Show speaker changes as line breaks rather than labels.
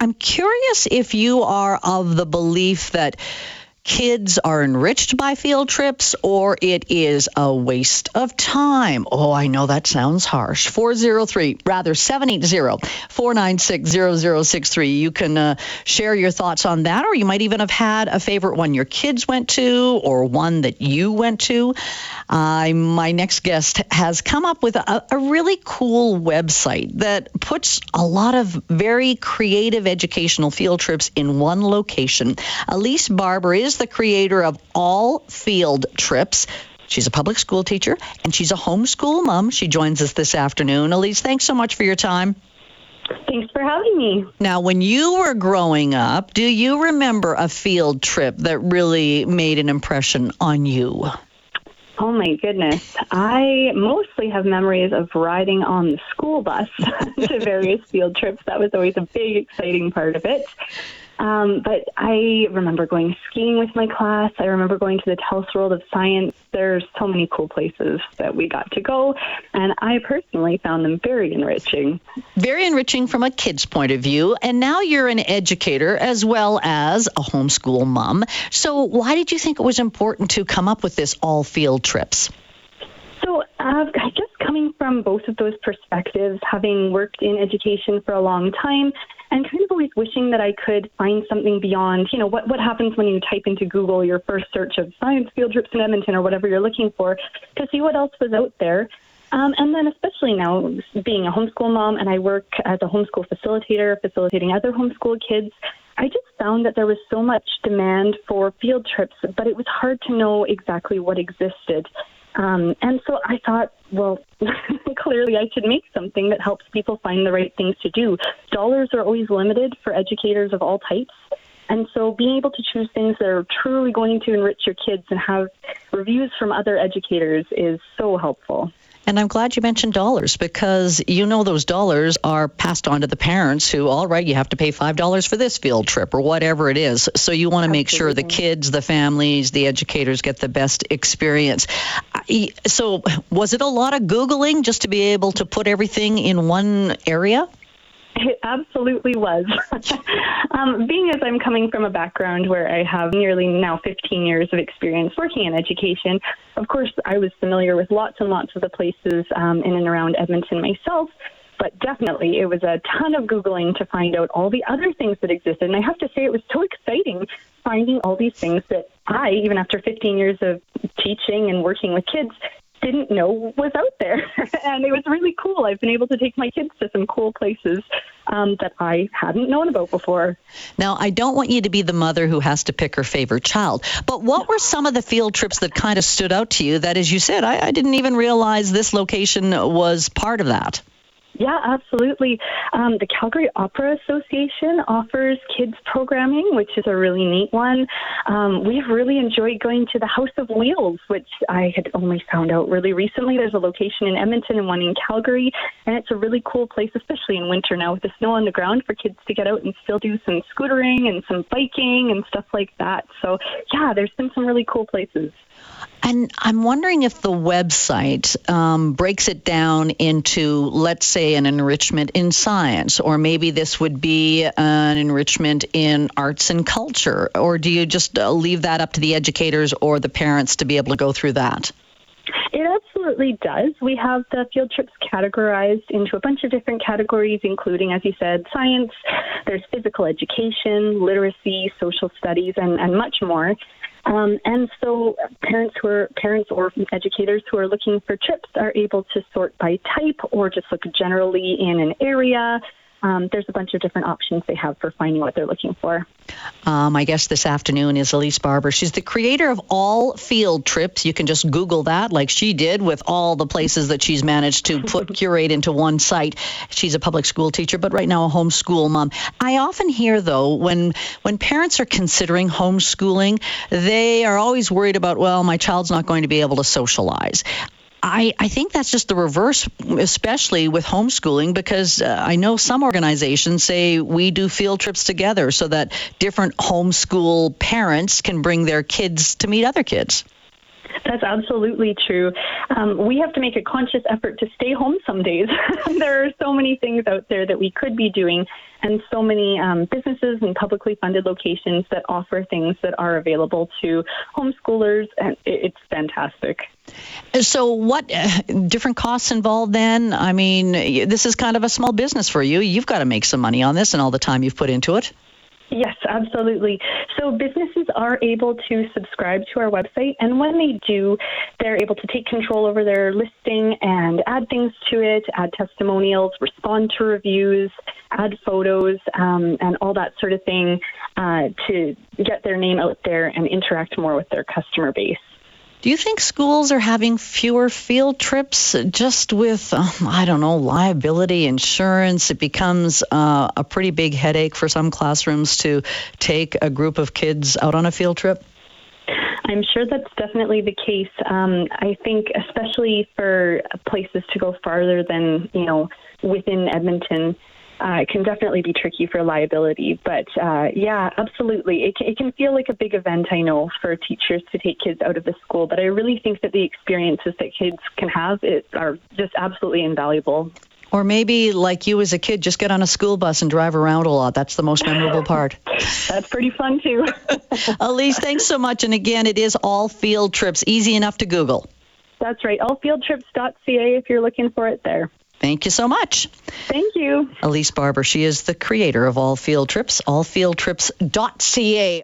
I'm curious if you are of the belief that kids are enriched by field trips or it is a waste of time. Oh, I know that sounds harsh. 403, rather 780 496 0063. You can uh, share your thoughts on that, or you might even have had a favorite one your kids went to or one that you went to. Uh, my next guest has come up with a, a really cool website that puts a lot of very creative educational field trips in one location. Elise Barber is the creator of All Field Trips. She's a public school teacher and she's a homeschool mom. She joins us this afternoon. Elise, thanks so much for your time.
Thanks for having me.
Now, when you were growing up, do you remember a field trip that really made an impression on you?
Oh my goodness. I mostly have memories of riding on the school bus to various field trips. That was always a big, exciting part of it. Um, but I remember going skiing with my class. I remember going to the Telus World of Science. There's so many cool places that we got to go, and I personally found them very enriching.
Very enriching from a kid's point of view. And now you're an educator as well as a homeschool mom. So why did you think it was important to come up with this all field trips?
So, uh, just coming from both of those perspectives, having worked in education for a long time, and kind of always wishing that I could find something beyond, you know, what, what happens when you type into Google your first search of science field trips in Edmonton or whatever you're looking for to see what else was out there. Um, and then, especially now, being a homeschool mom and I work as a homeschool facilitator, facilitating other homeschool kids, I just found that there was so much demand for field trips, but it was hard to know exactly what existed. Um, and so I thought, well, clearly I should make something that helps people find the right things to do. Dollars are always limited for educators of all types. And so being able to choose things that are truly going to enrich your kids and have reviews from other educators is so helpful.
And I'm glad you mentioned dollars because you know those dollars are passed on to the parents who, all right, you have to pay $5 for this field trip or whatever it is. So you want to make sure the kids, the families, the educators get the best experience. So was it a lot of Googling just to be able to put everything in one area?
It absolutely was. um, being as I'm coming from a background where I have nearly now 15 years of experience working in education, of course, I was familiar with lots and lots of the places um, in and around Edmonton myself. But definitely, it was a ton of Googling to find out all the other things that existed. And I have to say, it was so exciting finding all these things that I, even after 15 years of teaching and working with kids, didn't know was out there. and it was really cool. I've been able to take my kids to some cool places um, that I hadn't known about before.
Now, I don't want you to be the mother who has to pick her favorite child, but what were some of the field trips that kind of stood out to you that, as you said, I, I didn't even realize this location was part of that?
Yeah, absolutely. Um, the Calgary Opera Association offers kids programming, which is a really neat one. Um, we've really enjoyed going to the House of Wheels, which I had only found out really recently. There's a location in Edmonton and one in Calgary, and it's a really cool place, especially in winter now with the snow on the ground, for kids to get out and still do some scootering and some biking and stuff like that. So, yeah, there's been some really cool places.
And I'm wondering if the website um, breaks it down into, let's say, an enrichment in science, or maybe this would be an enrichment in arts and culture, or do you just uh, leave that up to the educators or the parents to be able to go through that?
It absolutely does. We have the field trips categorized into a bunch of different categories, including, as you said, science, there's physical education, literacy, social studies, and, and much more. Um, and so parents who are parents or educators who are looking for trips are able to sort by type or just look generally in an area um, there's a bunch of different options they have for finding what they're looking for.
Um, my guest this afternoon is Elise Barber. She's the creator of All Field Trips. You can just Google that, like she did, with all the places that she's managed to put curate into one site. She's a public school teacher, but right now a homeschool mom. I often hear though when when parents are considering homeschooling, they are always worried about, well, my child's not going to be able to socialize. I, I think that's just the reverse, especially with homeschooling, because uh, I know some organizations say we do field trips together so that different homeschool parents can bring their kids to meet other kids.
That's absolutely true. Um, we have to make a conscious effort to stay home some days. there are so many things out there that we could be doing, and so many um, businesses and publicly funded locations that offer things that are available to homeschoolers, and it's fantastic.
So, what uh, different costs involved then? I mean, this is kind of a small business for you. You've got to make some money on this and all the time you've put into it.
Yes, absolutely. So businesses are able to subscribe to our website, and when they do, they're able to take control over their listing and add things to it, add testimonials, respond to reviews, add photos, um, and all that sort of thing uh, to get their name out there and interact more with their customer base.
Do you think schools are having fewer field trips just with, um, I don't know, liability insurance? It becomes uh, a pretty big headache for some classrooms to take a group of kids out on a field trip?
I'm sure that's definitely the case. Um, I think, especially for places to go farther than, you know, within Edmonton, uh, it can definitely be tricky for liability. But uh, yeah, absolutely. It, it can feel like a big event, I know, for teachers to take kids out of the school. But I really think that the experiences that kids can have it, are just absolutely invaluable.
Or maybe, like you as a kid, just get on a school bus and drive around a lot. That's the most memorable part.
That's pretty fun, too.
Elise, thanks so much. And again, it is all field trips, easy enough to Google.
That's right, allfieldtrips.ca if you're looking for it there.
Thank you so much.
Thank you.
Elise Barber, she is the creator of All Field Trips, allfieldtrips.ca.